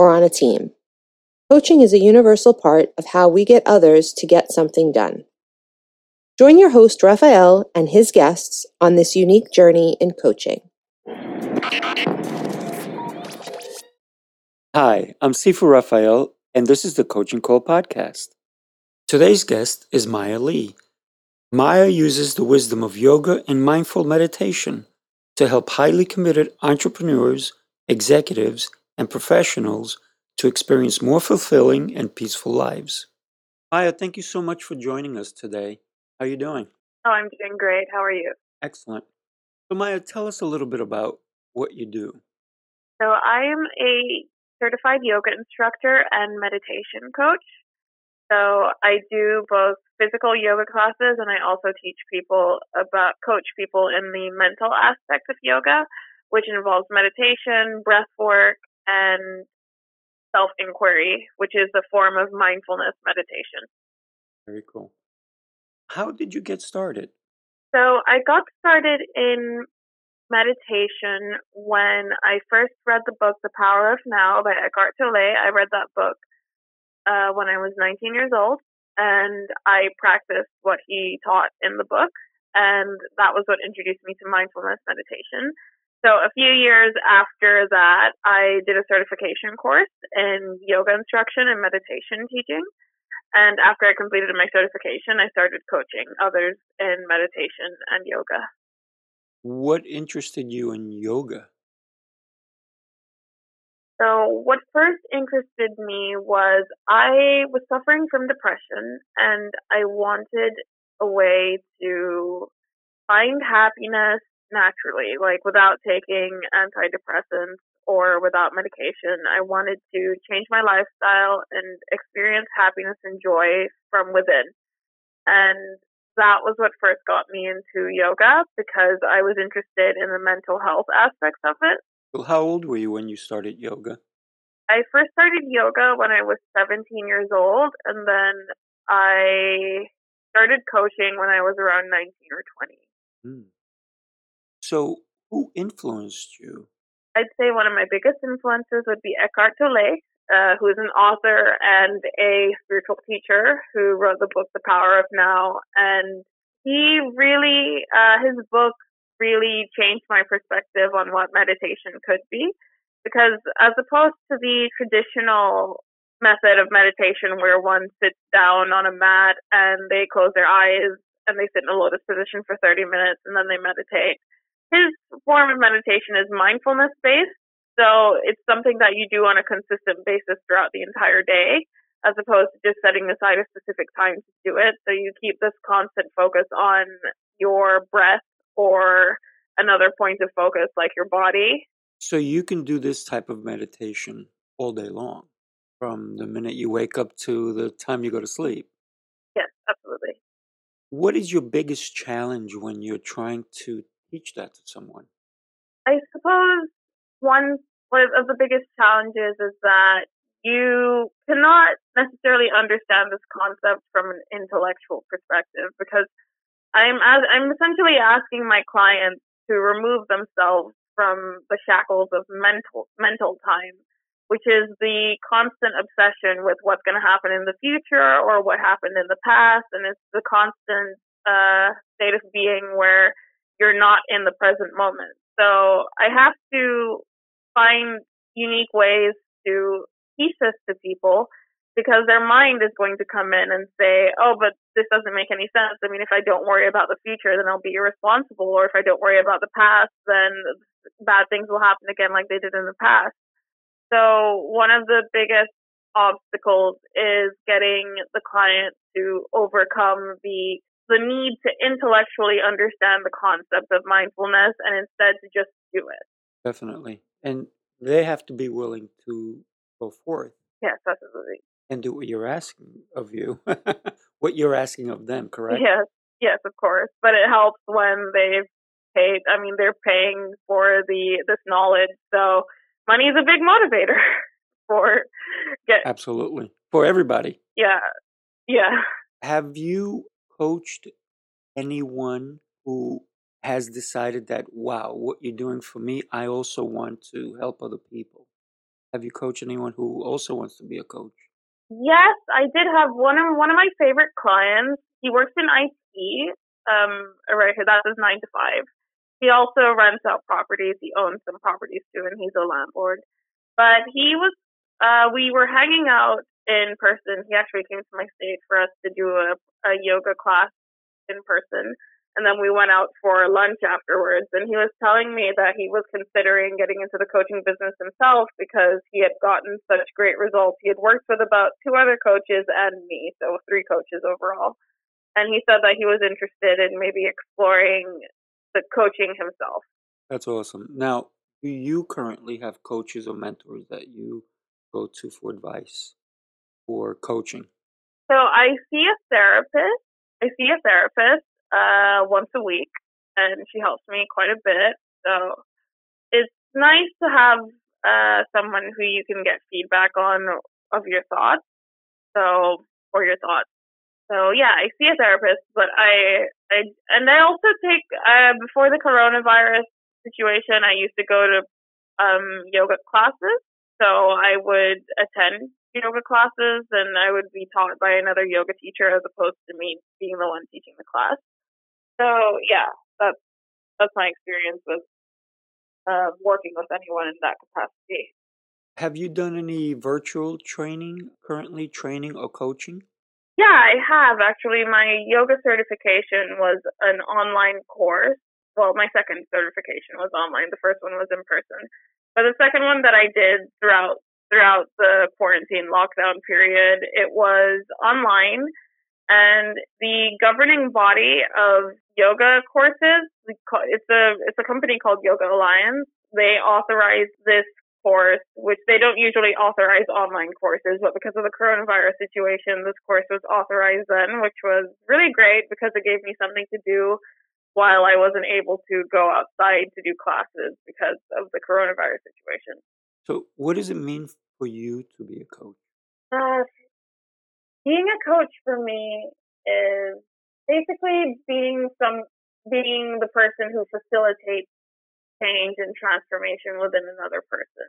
or on a team. Coaching is a universal part of how we get others to get something done. Join your host, Raphael, and his guests on this unique journey in coaching. Hi, I'm Sifu Raphael, and this is the Coaching Call podcast. Today's guest is Maya Lee. Maya uses the wisdom of yoga and mindful meditation to help highly committed entrepreneurs, executives, and professionals to experience more fulfilling and peaceful lives. Maya, thank you so much for joining us today. How are you doing? Oh, I'm doing great. How are you? Excellent. So, Maya, tell us a little bit about what you do. So, I am a certified yoga instructor and meditation coach. So I do both physical yoga classes and I also teach people about coach people in the mental aspect of yoga, which involves meditation, breath work, and self inquiry, which is a form of mindfulness meditation. Very cool. How did you get started? So I got started in meditation when I first read the book The Power of Now by Eckhart Tolle. I read that book uh, when I was 19 years old, and I practiced what he taught in the book, and that was what introduced me to mindfulness meditation. So a few years after that, I did a certification course in yoga instruction and meditation teaching. And after I completed my certification, I started coaching others in meditation and yoga. What interested you in yoga? So, what first interested me was I was suffering from depression and I wanted a way to find happiness naturally, like without taking antidepressants or without medication. I wanted to change my lifestyle and experience happiness and joy from within. And that was what first got me into yoga because I was interested in the mental health aspects of it. Well, how old were you when you started yoga? I first started yoga when I was 17 years old, and then I started coaching when I was around 19 or 20. Hmm. So, who influenced you? I'd say one of my biggest influences would be Eckhart Tolle uh, who is an author and a spiritual teacher who wrote the book The Power of Now. And he really, uh, his book really changed my perspective on what meditation could be. Because as opposed to the traditional method of meditation where one sits down on a mat and they close their eyes and they sit in a lotus position for 30 minutes and then they meditate, his form of meditation is mindfulness based so it's something that you do on a consistent basis throughout the entire day, as opposed to just setting aside a specific time to do it. So you keep this constant focus on your breath or another point of focus like your body. So you can do this type of meditation all day long, from the minute you wake up to the time you go to sleep. Yes, absolutely. What is your biggest challenge when you're trying to teach that to someone? I suppose one of the biggest challenges is that you cannot necessarily understand this concept from an intellectual perspective because I'm I'm essentially asking my clients to remove themselves from the shackles of mental mental time, which is the constant obsession with what's going to happen in the future or what happened in the past, and it's the constant uh, state of being where you're not in the present moment. So I have to find unique ways to teach this to people because their mind is going to come in and say, oh, but this doesn't make any sense. I mean, if I don't worry about the future, then I'll be irresponsible. Or if I don't worry about the past, then bad things will happen again like they did in the past. So one of the biggest obstacles is getting the client to overcome the the need to intellectually understand the concept of mindfulness and instead to just do it. Definitely. And they have to be willing to go forth Yes, absolutely. and do what you're asking of you, what you're asking of them, correct? Yes, yes, of course. But it helps when they've paid. I mean, they're paying for the this knowledge, so money is a big motivator for get. Absolutely. For everybody. Yeah, yeah. Have you coached anyone who has decided that, wow, what you're doing for me, I also want to help other people? Have you coached anyone who also wants to be a coach? Yes, I did have one of one of my favorite clients. He works in IT. Um, right here, that's his nine to five. He also rents out properties. He owns some properties too, and he's a landlord. But he was, uh, we were hanging out in person. He actually came to my state for us to do a, a yoga class in person. And then we went out for lunch afterwards. And he was telling me that he was considering getting into the coaching business himself because he had gotten such great results. He had worked with about two other coaches and me, so three coaches overall. And he said that he was interested in maybe exploring the coaching himself. That's awesome. Now, do you currently have coaches or mentors that you go to for advice or coaching? So I see a therapist. I see a therapist uh, once a week, and she helps me quite a bit. So it's nice to have uh, someone who you can get feedback on of your thoughts. So or your thoughts. So yeah, I see a therapist, but I, I and I also take uh, before the coronavirus situation, I used to go to um, yoga classes. So I would attend yoga classes, and I would be taught by another yoga teacher as opposed to me being the one teaching the class. So yeah, that's that's my experience with uh, working with anyone in that capacity. Have you done any virtual training currently, training or coaching? Yeah, I have actually. My yoga certification was an online course. Well, my second certification was online. The first one was in person. But the second one that I did throughout throughout the quarantine lockdown period, it was online and the governing body of yoga courses it's a it's a company called Yoga Alliance. They authorize this course, which they don't usually authorize online courses, but because of the coronavirus situation, this course was authorized then, which was really great because it gave me something to do while I wasn't able to go outside to do classes because of the coronavirus situation. So, what does it mean for you to be a coach? Uh, being a coach for me is basically being some being the person who facilitates change and transformation within another person.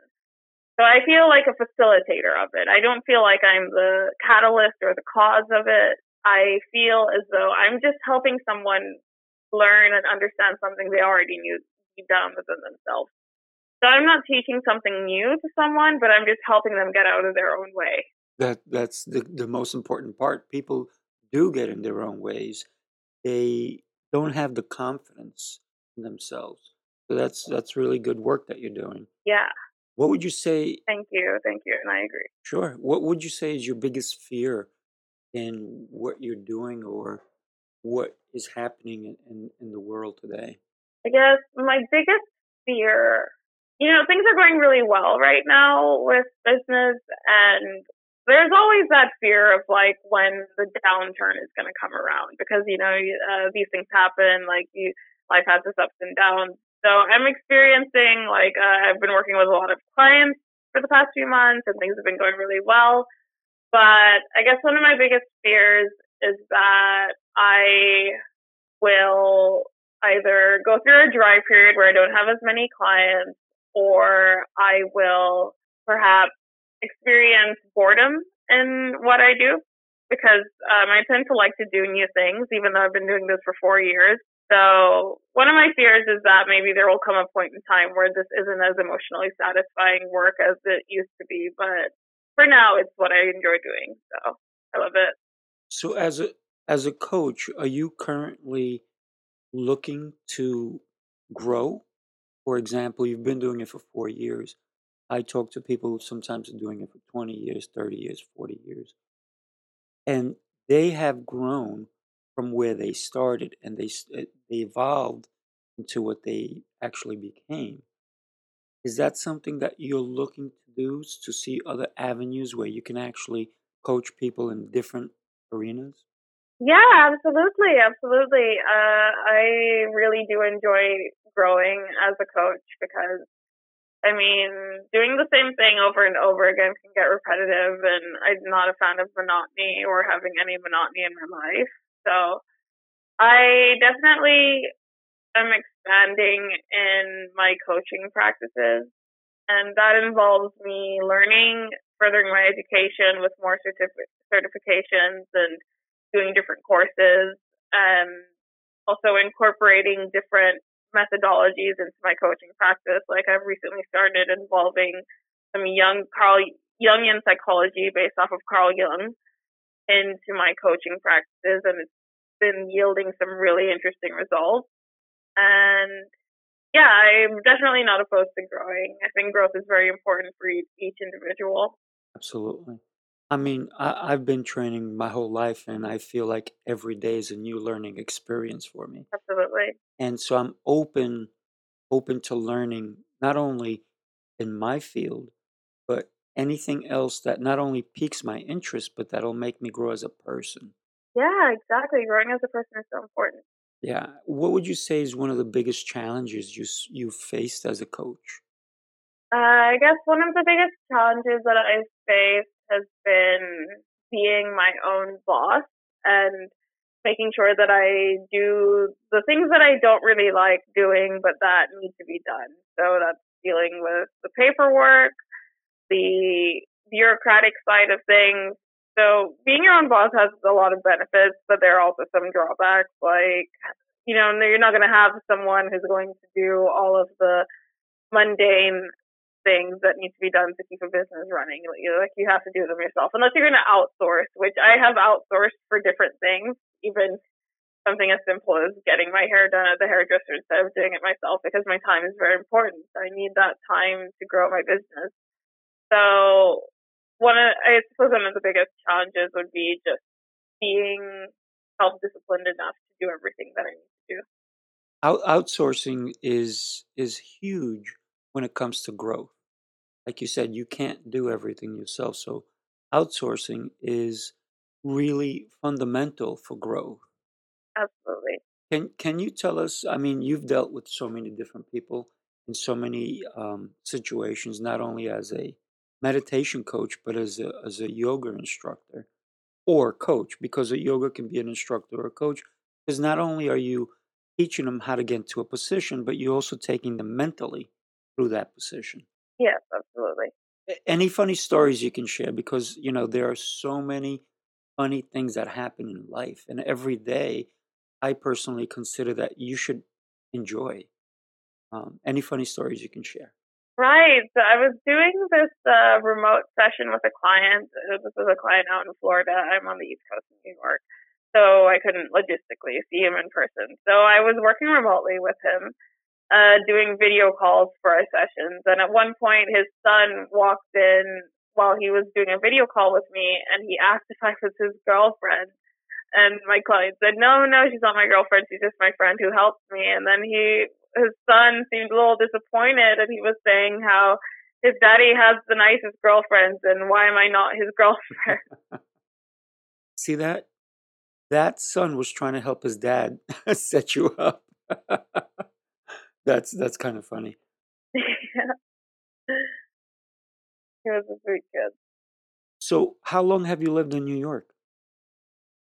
So I feel like a facilitator of it. I don't feel like I'm the catalyst or the cause of it. I feel as though I'm just helping someone learn and understand something they already knew deep down within themselves. So I'm not teaching something new to someone, but I'm just helping them get out of their own way. That that's the, the most important part. People do get in their own ways. They don't have the confidence in themselves. So that's that's really good work that you're doing. Yeah. What would you say? Thank you, thank you, and I agree. Sure. What would you say is your biggest fear in what you're doing or what is happening in, in, in the world today? I guess my biggest fear, you know, things are going really well right now with business, and there's always that fear of like when the downturn is going to come around because you know uh, these things happen like you life has its ups and downs. So i'm experiencing like uh, i've been working with a lot of clients for the past few months and things have been going really well. But i guess one of my biggest fears is that i will either go through a dry period where i don't have as many clients or i will perhaps experience boredom in what I do because um, I tend to like to do new things, even though I've been doing this for four years. So one of my fears is that maybe there will come a point in time where this isn't as emotionally satisfying work as it used to be. But for now, it's what I enjoy doing. So I love it. So as a as a coach, are you currently looking to grow? For example, you've been doing it for four years. I talk to people who sometimes are doing it for 20 years, 30 years, 40 years. And they have grown from where they started and they, eh, they evolved into what they actually became. Is that something that you're looking to do to see other avenues where you can actually coach people in different arenas? Yeah, absolutely, absolutely. Uh, I really do enjoy growing as a coach because, I mean, doing the same thing over and over again can get repetitive, and I'm not a fan of monotony or having any monotony in my life. So I definitely am expanding in my coaching practices, and that involves me learning, furthering my education with more certific- certifications and doing different courses, and also incorporating different methodologies into my coaching practice. Like I've recently started involving some young Carl Jungian psychology based off of Carl Jung into my coaching practices, and it's been yielding some really interesting results. And yeah, I'm definitely not opposed to growing. I think growth is very important for each individual. Absolutely. I mean, I, I've been training my whole life, and I feel like every day is a new learning experience for me. Absolutely. And so I'm open, open to learning not only in my field, but anything else that not only piques my interest, but that'll make me grow as a person. Yeah, exactly. Growing as a person is so important. Yeah. What would you say is one of the biggest challenges you s- you faced as a coach? Uh, I guess one of the biggest challenges that I've faced has been being my own boss and making sure that I do the things that I don't really like doing, but that need to be done. So that's dealing with the paperwork, the bureaucratic side of things. So being your own boss has a lot of benefits, but there are also some drawbacks. Like, you know, you're not going to have someone who's going to do all of the mundane things that need to be done to keep a business running. Like you, like you have to do them yourself, unless you're going to outsource, which I have outsourced for different things, even something as simple as getting my hair done at the hairdresser instead of doing it myself because my time is very important. I need that time to grow my business. So one of, I suppose one of the biggest challenges would be just being self-disciplined enough to do everything that I need to do. Out- outsourcing is is huge when it comes to growth. Like you said, you can't do everything yourself, so outsourcing is really fundamental for growth. Absolutely. Can can you tell us? I mean, you've dealt with so many different people in so many um, situations, not only as a meditation coach, but as a as a yoga instructor or coach, because a yoga can be an instructor or a coach. Because not only are you teaching them how to get into a position, but you're also taking them mentally through that position. Yes, absolutely. Any funny stories you can share? Because you know there are so many funny things that happen in life, and every day, I personally consider that you should enjoy. Um, any funny stories you can share? Right. So I was doing this uh, remote session with a client. Uh, This was a client out in Florida. I'm on the East Coast of New York. So I couldn't logistically see him in person. So I was working remotely with him, uh, doing video calls for our sessions. And at one point, his son walked in while he was doing a video call with me and he asked if I was his girlfriend. And my client said, no, no, she's not my girlfriend. She's just my friend who helps me. And then he, his son seemed a little disappointed and he was saying how his daddy has the nicest girlfriends and why am I not his girlfriend? See that? That son was trying to help his dad set you up. That's that's kind of funny. yeah. He was a sweet kid. So, how long have you lived in New York?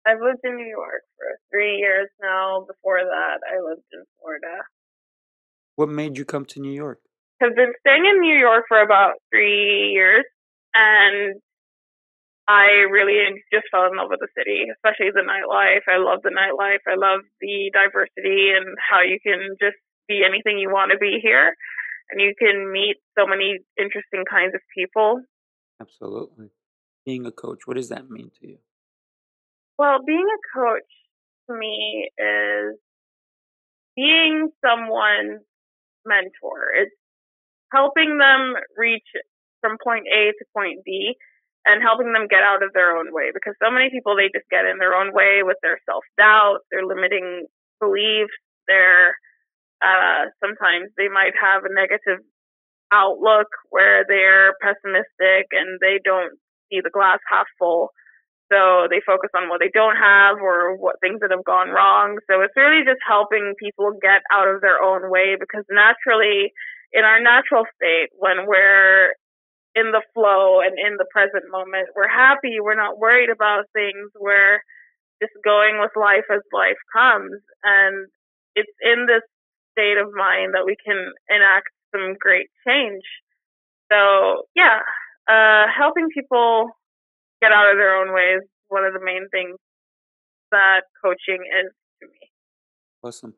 I've lived in New York for three years now. Before that, I lived in Florida. What made you come to New York? Have been staying in New York for about three years, and I really just fell in love with the city, especially the nightlife. I love the nightlife. I love the diversity and how you can just be anything you want to be here, and you can meet so many interesting kinds of people. Absolutely. Being a coach, what does that mean to you? Well, being a coach to me is being someone's mentor. It's helping them reach from point A to point B and helping them get out of their own way because so many people they just get in their own way with their self-doubt, their limiting beliefs, their uh sometimes they might have a negative outlook where they're pessimistic and they don't see the glass half full. So they focus on what they don't have or what things that have gone wrong. So it's really just helping people get out of their own way because naturally, in our natural state, when we're in the flow and in the present moment, we're happy, we're not worried about things, we're just going with life as life comes. And it's in this state of mind that we can enact some great change. So, yeah, uh, helping people get out of their own ways one of the main things that coaching is to me. Awesome.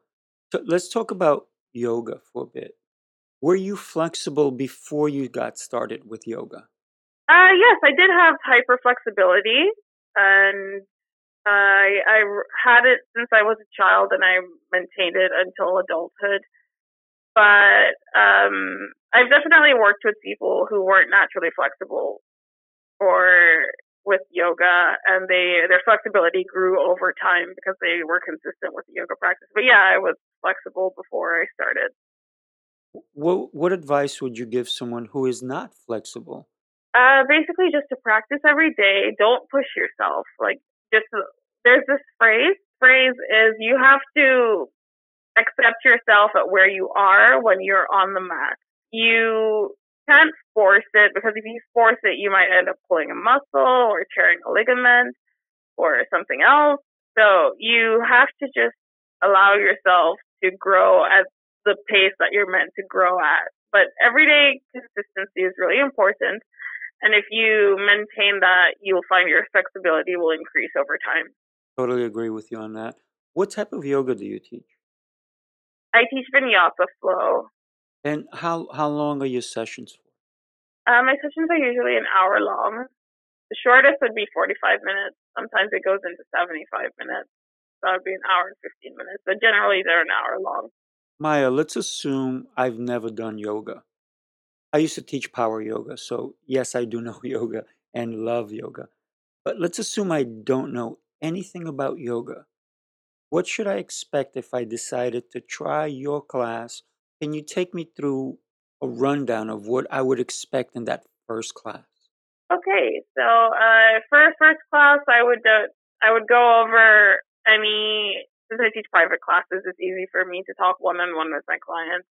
So let's talk about yoga for a bit. Were you flexible before you got started with yoga? Uh, yes, I did have hyper flexibility, and I I had it since I was a child, and I maintained it until adulthood. But um, I've definitely worked with people who weren't naturally flexible or with yoga and they their flexibility grew over time because they were consistent with the yoga practice. But yeah, I was flexible before I started. What what advice would you give someone who is not flexible? Uh, basically, just to practice every day. Don't push yourself. Like just there's this phrase. Phrase is you have to accept yourself at where you are when you're on the mat. You can't force it because if you force it, you might end up pulling a muscle or tearing a ligament or something else. So you have to just allow yourself to grow at the pace that you're meant to grow at. But everyday consistency is really important. And if you maintain that, you'll find your flexibility will increase over time. Totally agree with you on that. What type of yoga do you teach? I teach vinyasa flow. And how how long are your sessions for? Uh, my sessions are usually an hour long. The shortest would be 45 minutes. Sometimes it goes into 75 minutes. So it would be an hour and 15 minutes. But generally, they're an hour long. Maya, let's assume I've never done yoga. I used to teach power yoga. So, yes, I do know yoga and love yoga. But let's assume I don't know anything about yoga. What should I expect if I decided to try your class can you take me through a rundown of what I would expect in that first class? Okay, so uh, for first class, I would I would go over any since I teach private classes, it's easy for me to talk one on one with my clients.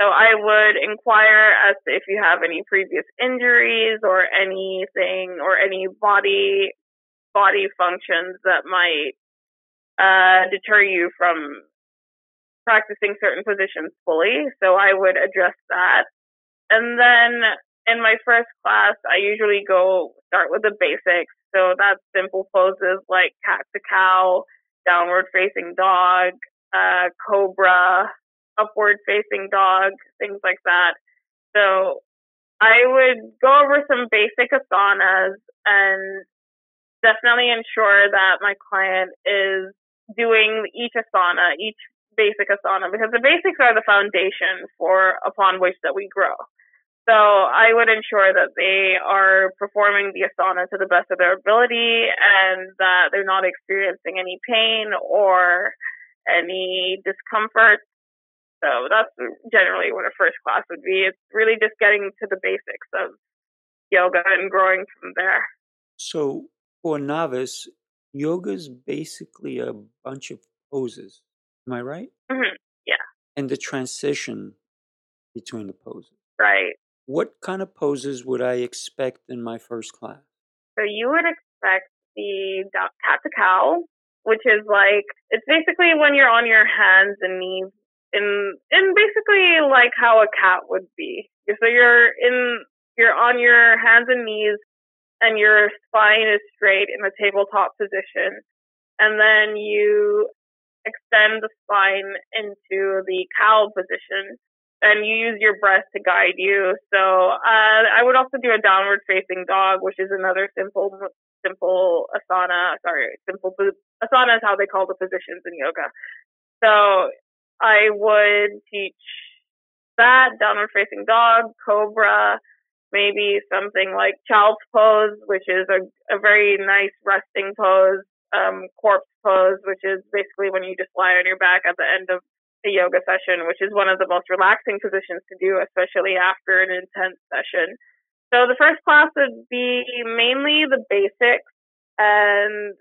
So I would inquire as to if you have any previous injuries or anything or any body body functions that might uh, deter you from practicing certain positions fully. So I would address that. And then in my first class, I usually go start with the basics. So that's simple poses like cat to cow, downward facing dog, uh, cobra, upward facing dog, things like that. So I would go over some basic asanas and definitely ensure that my client is doing each asana, each basic asana because the basics are the foundation for upon which that we grow. So I would ensure that they are performing the asana to the best of their ability and that they're not experiencing any pain or any discomfort. So that's generally what a first class would be. It's really just getting to the basics of yoga and growing from there. So for a novice, yoga is basically a bunch of poses. Am I right? Mm-hmm. Yeah. And the transition between the poses. Right. What kind of poses would I expect in my first class? So you would expect the cat to cow, which is like it's basically when you're on your hands and knees in in basically like how a cat would be. So you're in you're on your hands and knees and your spine is straight in a tabletop position. And then you extend the spine into the cow position and you use your breath to guide you. So uh, I would also do a downward facing dog, which is another simple simple asana. Sorry, simple asana is how they call the positions in yoga. So I would teach that downward facing dog, cobra, maybe something like child's pose, which is a, a very nice resting pose um, corpse pose, which is basically when you just lie on your back at the end of a yoga session, which is one of the most relaxing positions to do, especially after an intense session. So the first class would be mainly the basics, and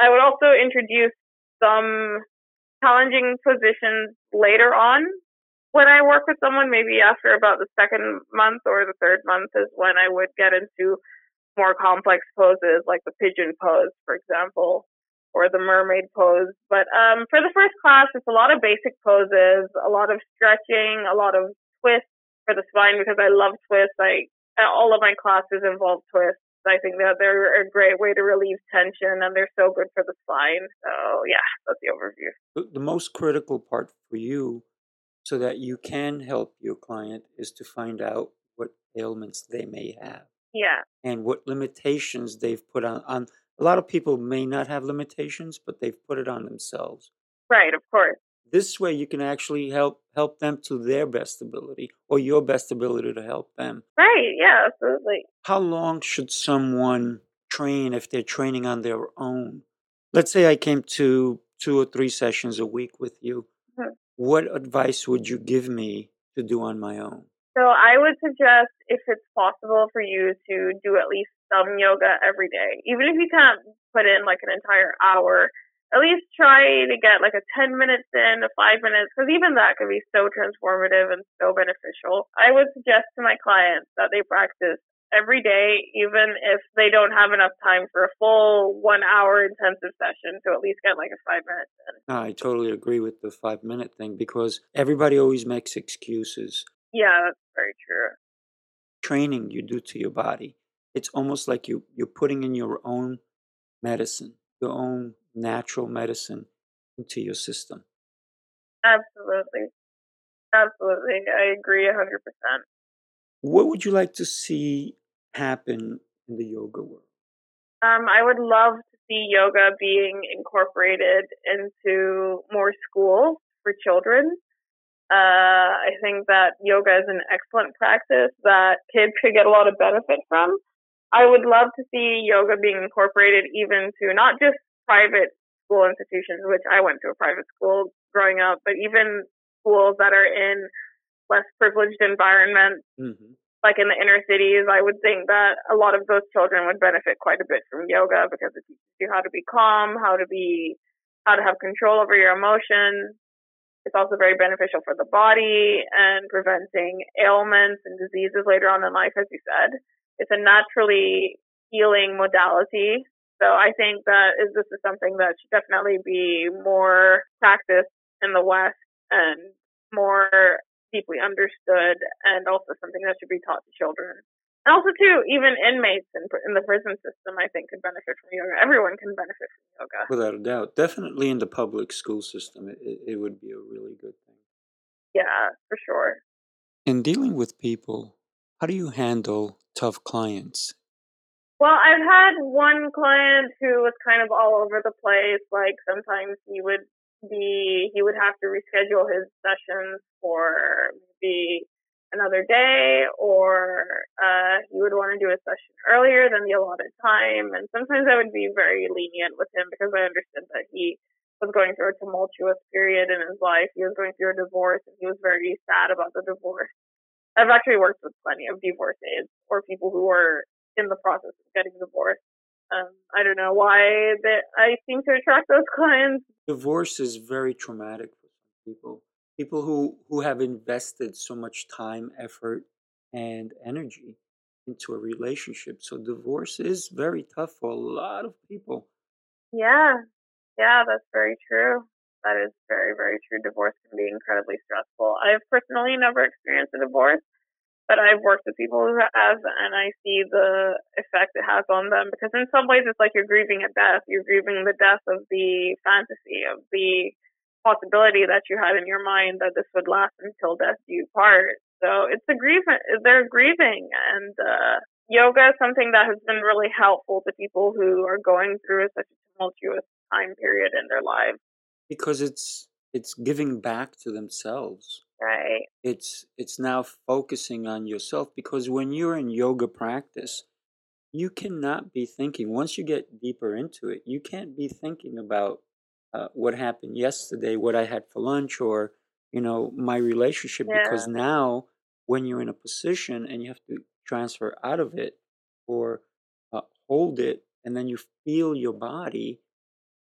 I would also introduce some challenging positions later on. When I work with someone, maybe after about the second month or the third month is when I would get into more complex poses, like the pigeon pose, for example, or the mermaid pose. But um, for the first class, it's a lot of basic poses, a lot of stretching, a lot of twists for the spine because I love twists. I all of my classes involve twists. I think that they're a great way to relieve tension and they're so good for the spine. So yeah, that's the overview. The most critical part for you so that you can help your client is to find out what ailments they may have. Yeah. And what limitations they've put on, on a lot of people may not have limitations, but they've put it on themselves. Right, of course. This way you can actually help help them to their best ability or your best ability to help them. Right, yeah, absolutely. How long should someone train if they're training on their own? Let's say I came to two or three sessions a week with you. Mhm. What advice would you give me to do on my own? So I would suggest if it's possible for you to do at least some yoga every day. Even if you can't put in like an entire hour, at least try to get like a 10 minutes in, a five minutes, because even that can be so transformative and so beneficial. I would suggest to my clients that they practice every day, even if they don't have enough time for a full one hour intensive session to at least get like a five minutes in. I totally agree with the five minute thing because everybody always makes excuses. Yeah, that's very true. Training you do to your body, it's almost like you, you're putting in your own medicine, your own natural medicine into your system. Absolutely. Absolutely. I agree 100%. What would you like to see happen in the yoga world? Um, I would love to see yoga being incorporated into more schools for children. Uh, I think that yoga is an excellent practice that kids could get a lot of benefit from. I would love to see yoga being incorporated even to not just private school institutions, which I went to a private school growing up, but even schools that are in less privileged environments, hmm like in the inner cities, I would think that a lot of those children would benefit quite a bit from yoga because it teaches you how to be calm, how to be, how to have control over your emotions. It's also very beneficial for the body and preventing ailments and diseases later on in life, as you said. It's a naturally healing modality. So I think that is, this is something that should definitely be more practiced in the West and more deeply understood and also something that should be taught to children. And also too, even inmates in, in the prison system, I think, could benefit from yoga. Everyone can benefit from yoga. Without a doubt. Definitely in the public school system, it, it it would be a really good thing. Yeah, for sure. In dealing with people, how do you handle tough clients? Well, I've had one client who was kind of all over the place. Like sometimes he would be, he would have to reschedule his sessions for maybe another day, or uh, he would want to do a session earlier than the allotted time. And sometimes I would be very lenient with him because I understood that he was going through a tumultuous period in his life. He was going through a divorce, and he was very sad about the divorce. I've actually worked with plenty of divorcees or people who were in the process of getting divorced. Um, I don't know why that I seem to attract those clients. Divorce is very traumatic for some people. People who, who have invested so much time, effort, and energy into a relationship. So divorce is very tough for a lot of people. Yeah, yeah, that's very true. That is very, very true. Divorce can be incredibly stressful. I've personally never experienced a divorce, but I've worked with people who have, and I see the effect it has on them. Because in some ways, it's like you're grieving a death. You're grieving the death of the fantasy, of the possibility that you had in your mind that this would last until death do you part. So it's a grief. They're grieving, and uh, yoga is something that has been really helpful to people who are going through such a tumultuous time period in their lives. Because it's it's giving back to themselves. Right. It's it's now focusing on yourself because when you're in yoga practice, you cannot be thinking once you get deeper into it, you can't be thinking about uh, what happened yesterday, what I had for lunch, or you know my relationship. Yeah. Because now, when you're in a position and you have to transfer out of it or uh, hold it, and then you feel your body,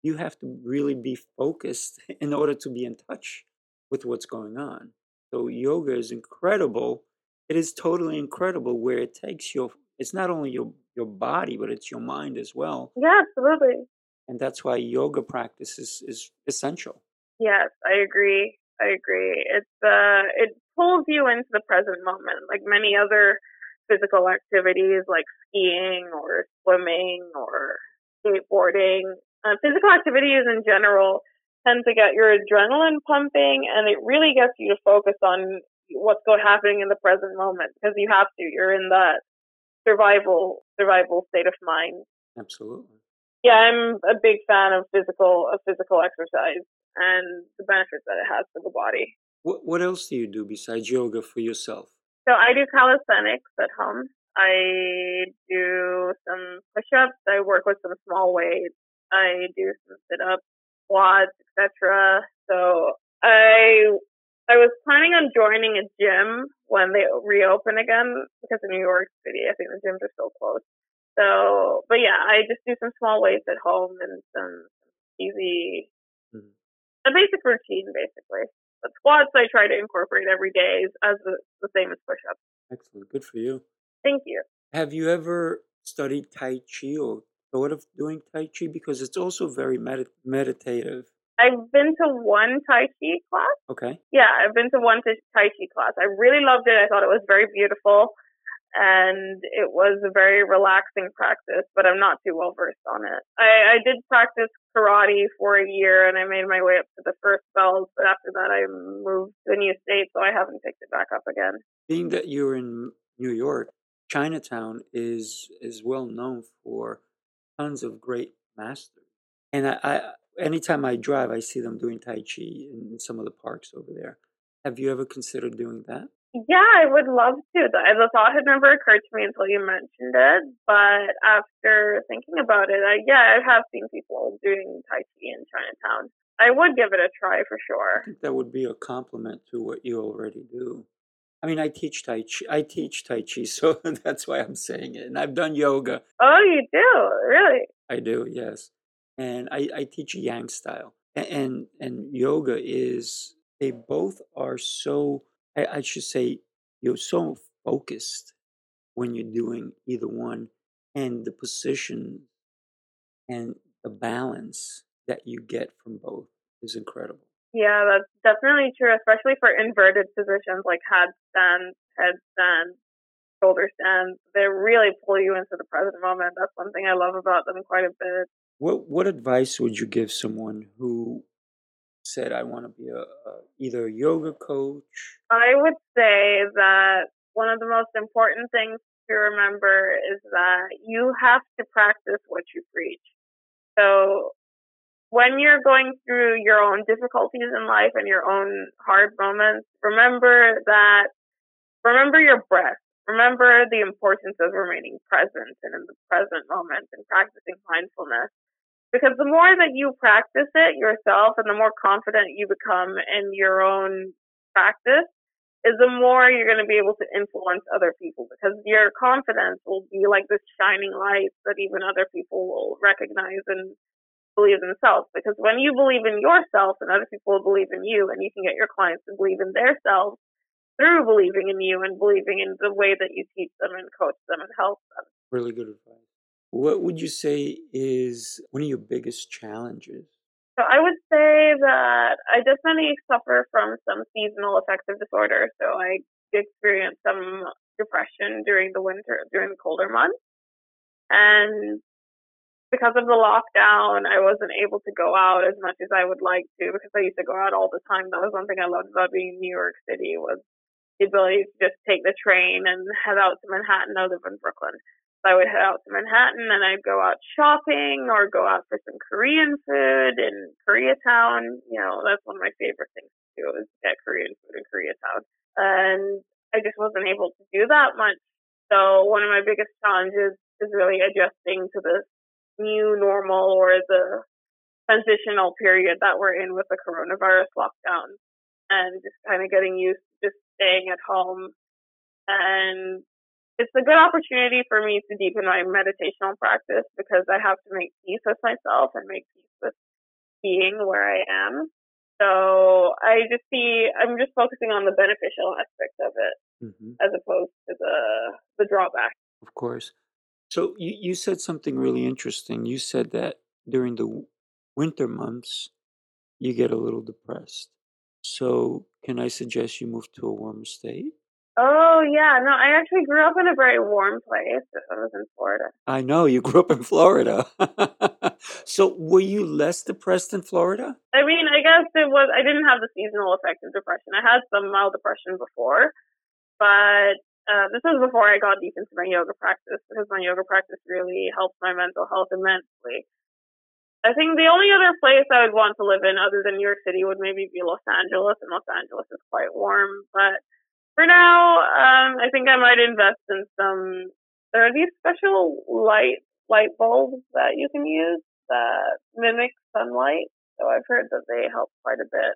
you have to really be focused in order to be in touch with what's going on. So yoga is incredible. It is totally incredible where it takes your. It's not only your your body, but it's your mind as well. Yeah, absolutely. And that's why yoga practice is, is essential. Yes, I agree. I agree. It's uh, it pulls you into the present moment, like many other physical activities, like skiing or swimming or skateboarding. Uh, physical activities in general tend to get your adrenaline pumping, and it really gets you to focus on what's going happening in the present moment because you have to. You're in that survival survival state of mind. Absolutely. Yeah, I'm a big fan of physical of physical exercise and the benefits that it has for the body. What What else do you do besides yoga for yourself? So I do calisthenics at home. I do some push-ups. I work with some small weights. I do some sit-ups, squats, etc. So I I was planning on joining a gym when they reopen again because in New York City, I think the gyms are still closed. So, but yeah, I just do some small weights at home and some easy, Mhm. a basic routine basically. But squats I try to incorporate every day as the, the same as push-ups. Excellent. Good for you. Thank you. Have you ever studied Tai Chi or thought of doing Tai Chi? Because it's also very medit- meditative. I've been to one Tai Chi class. Okay. Yeah, I've been to one Tai Chi class. I really loved it. I thought it was very beautiful and it was a very relaxing practice, but I'm not too well versed on it. I, I did practice karate for a year and I made my way up to the first belt, but after that I moved to a new state, so I haven't picked it back up again. Being that you're in New York, Chinatown is is well known for tons of great masters. And I, I anytime I drive, I see them doing Tai Chi in some of the parks over there. Have you ever considered doing that? Yeah, I would love to. The, the thought had never occurred to me until you mentioned it, but after thinking about it, I, yeah, I have seen people doing Tai Chi in Chinatown. I would give it a try for sure. I think that would be a compliment to what you already do. I mean, I teach Tai Chi. I teach Tai Chi, so that's why I'm saying it. And I've done yoga. Oh, you do? Really? I do, yes. And I, I teach Yang style. A- And and yoga is they both are so I, I should say you're so focused when you're doing either one and the position and the balance that you get from both is incredible. Yeah, that's definitely true, especially for inverted positions like headstand, headstand, shoulder stand. They really pull you into the present moment. That's one thing I love about them quite a bit. What what advice would you give someone who said I want to be a, a either a yoga coach? I would say that one of the most important things to remember is that you have to practice what you preach. So when you're going through your own difficulties in life and your own hard moments, remember that, remember your breath. Remember the importance of remaining present and in the present moment and practicing mindfulness. Because the more that you practice it yourself and the more confident you become in your own practice, is the more you're going to be able to influence other people because your confidence will be like this shining light that even other people will recognize and believe in themselves. Because when you believe in yourself and other people will believe in you and you can get your clients to believe in their selves through believing in you and believing in the way that you teach them and coach them and help them. Really good advice. What would you say is one of your biggest challenges? So I would say that I definitely suffer from some seasonal affective disorder. So I experience some depression during the winter, during the colder months. And because of the lockdown, I wasn't able to go out as much as I would like to because I used to go out all the time. That was one thing I loved about being in New York City was the ability to just take the train and head out to Manhattan. I live in Brooklyn. So I would head out to Manhattan and I'd go out shopping or go out for some Korean food in Koreatown. You know, that's one of my favorite things to do is get Korean food in Koreatown. And I just wasn't able to do that much. So one of my biggest challenges is really adjusting to this new normal or the transitional period that we're in with the coronavirus lockdown and just kind of getting used to just staying at home. And it's a good opportunity for me to deepen my meditational practice because I have to make peace with myself and make peace with being where I am. So I just see I'm just focusing on the beneficial aspects of it hmm as opposed to the the drawback. Of course. So you, you said something really interesting. You said that during the w- winter months, you get a little depressed. So can I suggest you move to a warmer state? Oh yeah, no, I actually grew up in a very warm place. I was in Florida. I know you grew up in Florida. so were you less depressed in Florida? I mean, I guess it was. I didn't have the seasonal effect of depression. I had some mild depression before, but uh, this was before I got deep into my yoga practice because my yoga practice really helped my mental health immensely. I think the only other place I would want to live in other than New York City would maybe be Los Angeles, and Los Angeles is quite warm. But for now, um, I think I might invest in some. There are these special light light bulbs that you can use that mimic sunlight. So I've heard that they help quite a bit.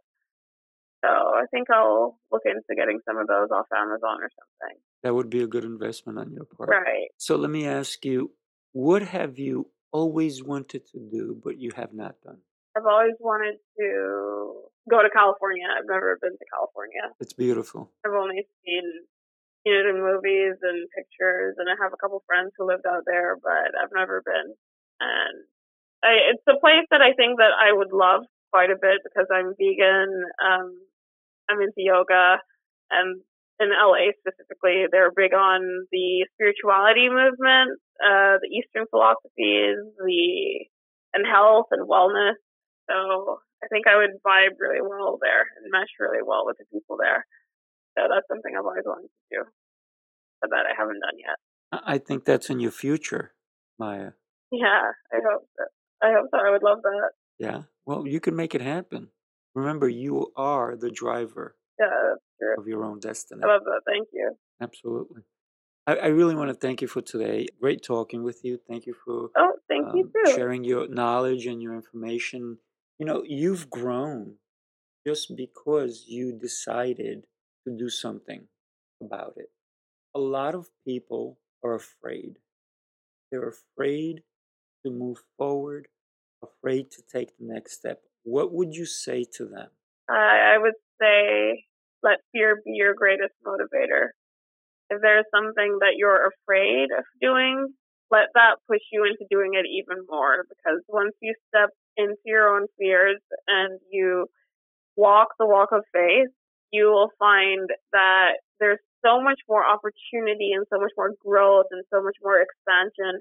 So I think I'll look into getting some of those off Amazon or something. That would be a good investment on your part. Right. So let me ask you, what have you always wanted to do but you have not done? I've always wanted to go to California. I've never been to California. It's beautiful. I've only seen seen it in movies and pictures, and I have a couple friends who lived out there, but I've never been. And I, it's a place that I think that I would love quite a bit because I'm vegan. Um, I'm into yoga, and in LA specifically, they're big on the spirituality movement, uh, the Eastern philosophies, the and health and wellness. So I think I would vibe really well there and mesh really well with the people there. So that's something I've always wanted to do, but that I haven't done yet. I I think that's in your future, Maya. Yeah, I hope so. I hope so. I would love that. Yeah. Well, you can make it happen. Remember, you are the driver Yeah, of your own destiny. I love that. Thank you. Absolutely. I, I really want to thank you for today. Great talking with you. Thank you for Oh, thank you um, too. sharing your knowledge and your information. You know, you've grown just because you decided to do something about it. A lot of people are afraid. They're afraid to move forward, afraid to take the next step. What would you say to them? I, would say let fear be your greatest motivator. If there's something that you're afraid of doing, let that push you into doing it even more because once you step into your own fears and you walk the walk of faith, you will find that there's so much more opportunity and so much more growth and so much more expansion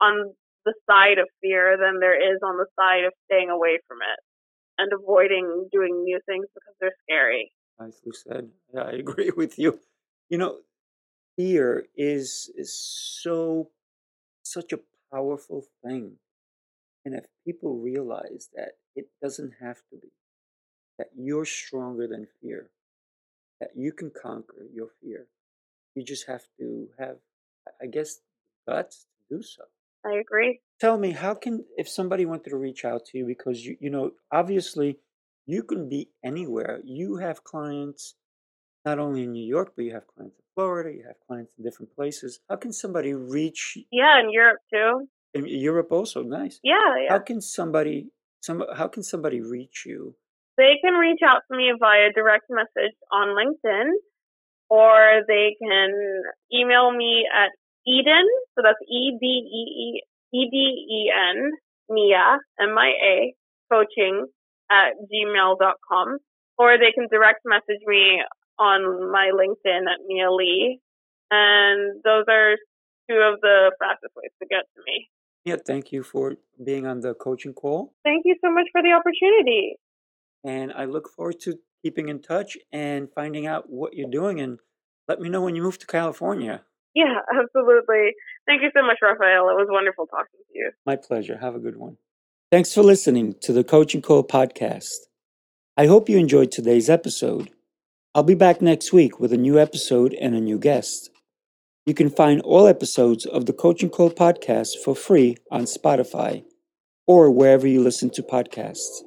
on the side of fear than there is on the side of staying away from it and avoiding doing new things because they're scary. Nicely said. I agree with you. You know, fear is is so such a powerful thing. And if people realize that it doesn't have to be, that you're stronger than fear, that you can conquer your fear, you just have to have, I guess, guts to do so. I agree. Tell me, how can, if somebody wanted to reach out to you, because you, you know, obviously you can be anywhere. You have clients not only in New York, but you have clients in Florida, you have clients in different places. How can somebody reach Yeah, in Europe too. in Europe also? Nice. Yeah, yeah. How can somebody some how can somebody reach you? They can reach out to me via direct message on LinkedIn or they can email me at Eden, so that's E D E E E D E N, Mia, M I A, coaching at gmail.com. Or they can direct message me on my LinkedIn at Mia Lee. And those are two of the fastest ways to get to me. Yeah, thank you for being on the coaching call. Thank you so much for the opportunity. And I look forward to keeping in touch and finding out what you're doing and let me know when you move to California. Yeah, absolutely. Thank you so much, Raphael. It was wonderful talking to you. My pleasure. Have a good one. Thanks for listening to the Coaching Call podcast. I hope you enjoyed today's episode. I'll be back next week with a new episode and a new guest. You can find all episodes of the Coaching Call podcast for free on Spotify. or wherever you listen to podcasts.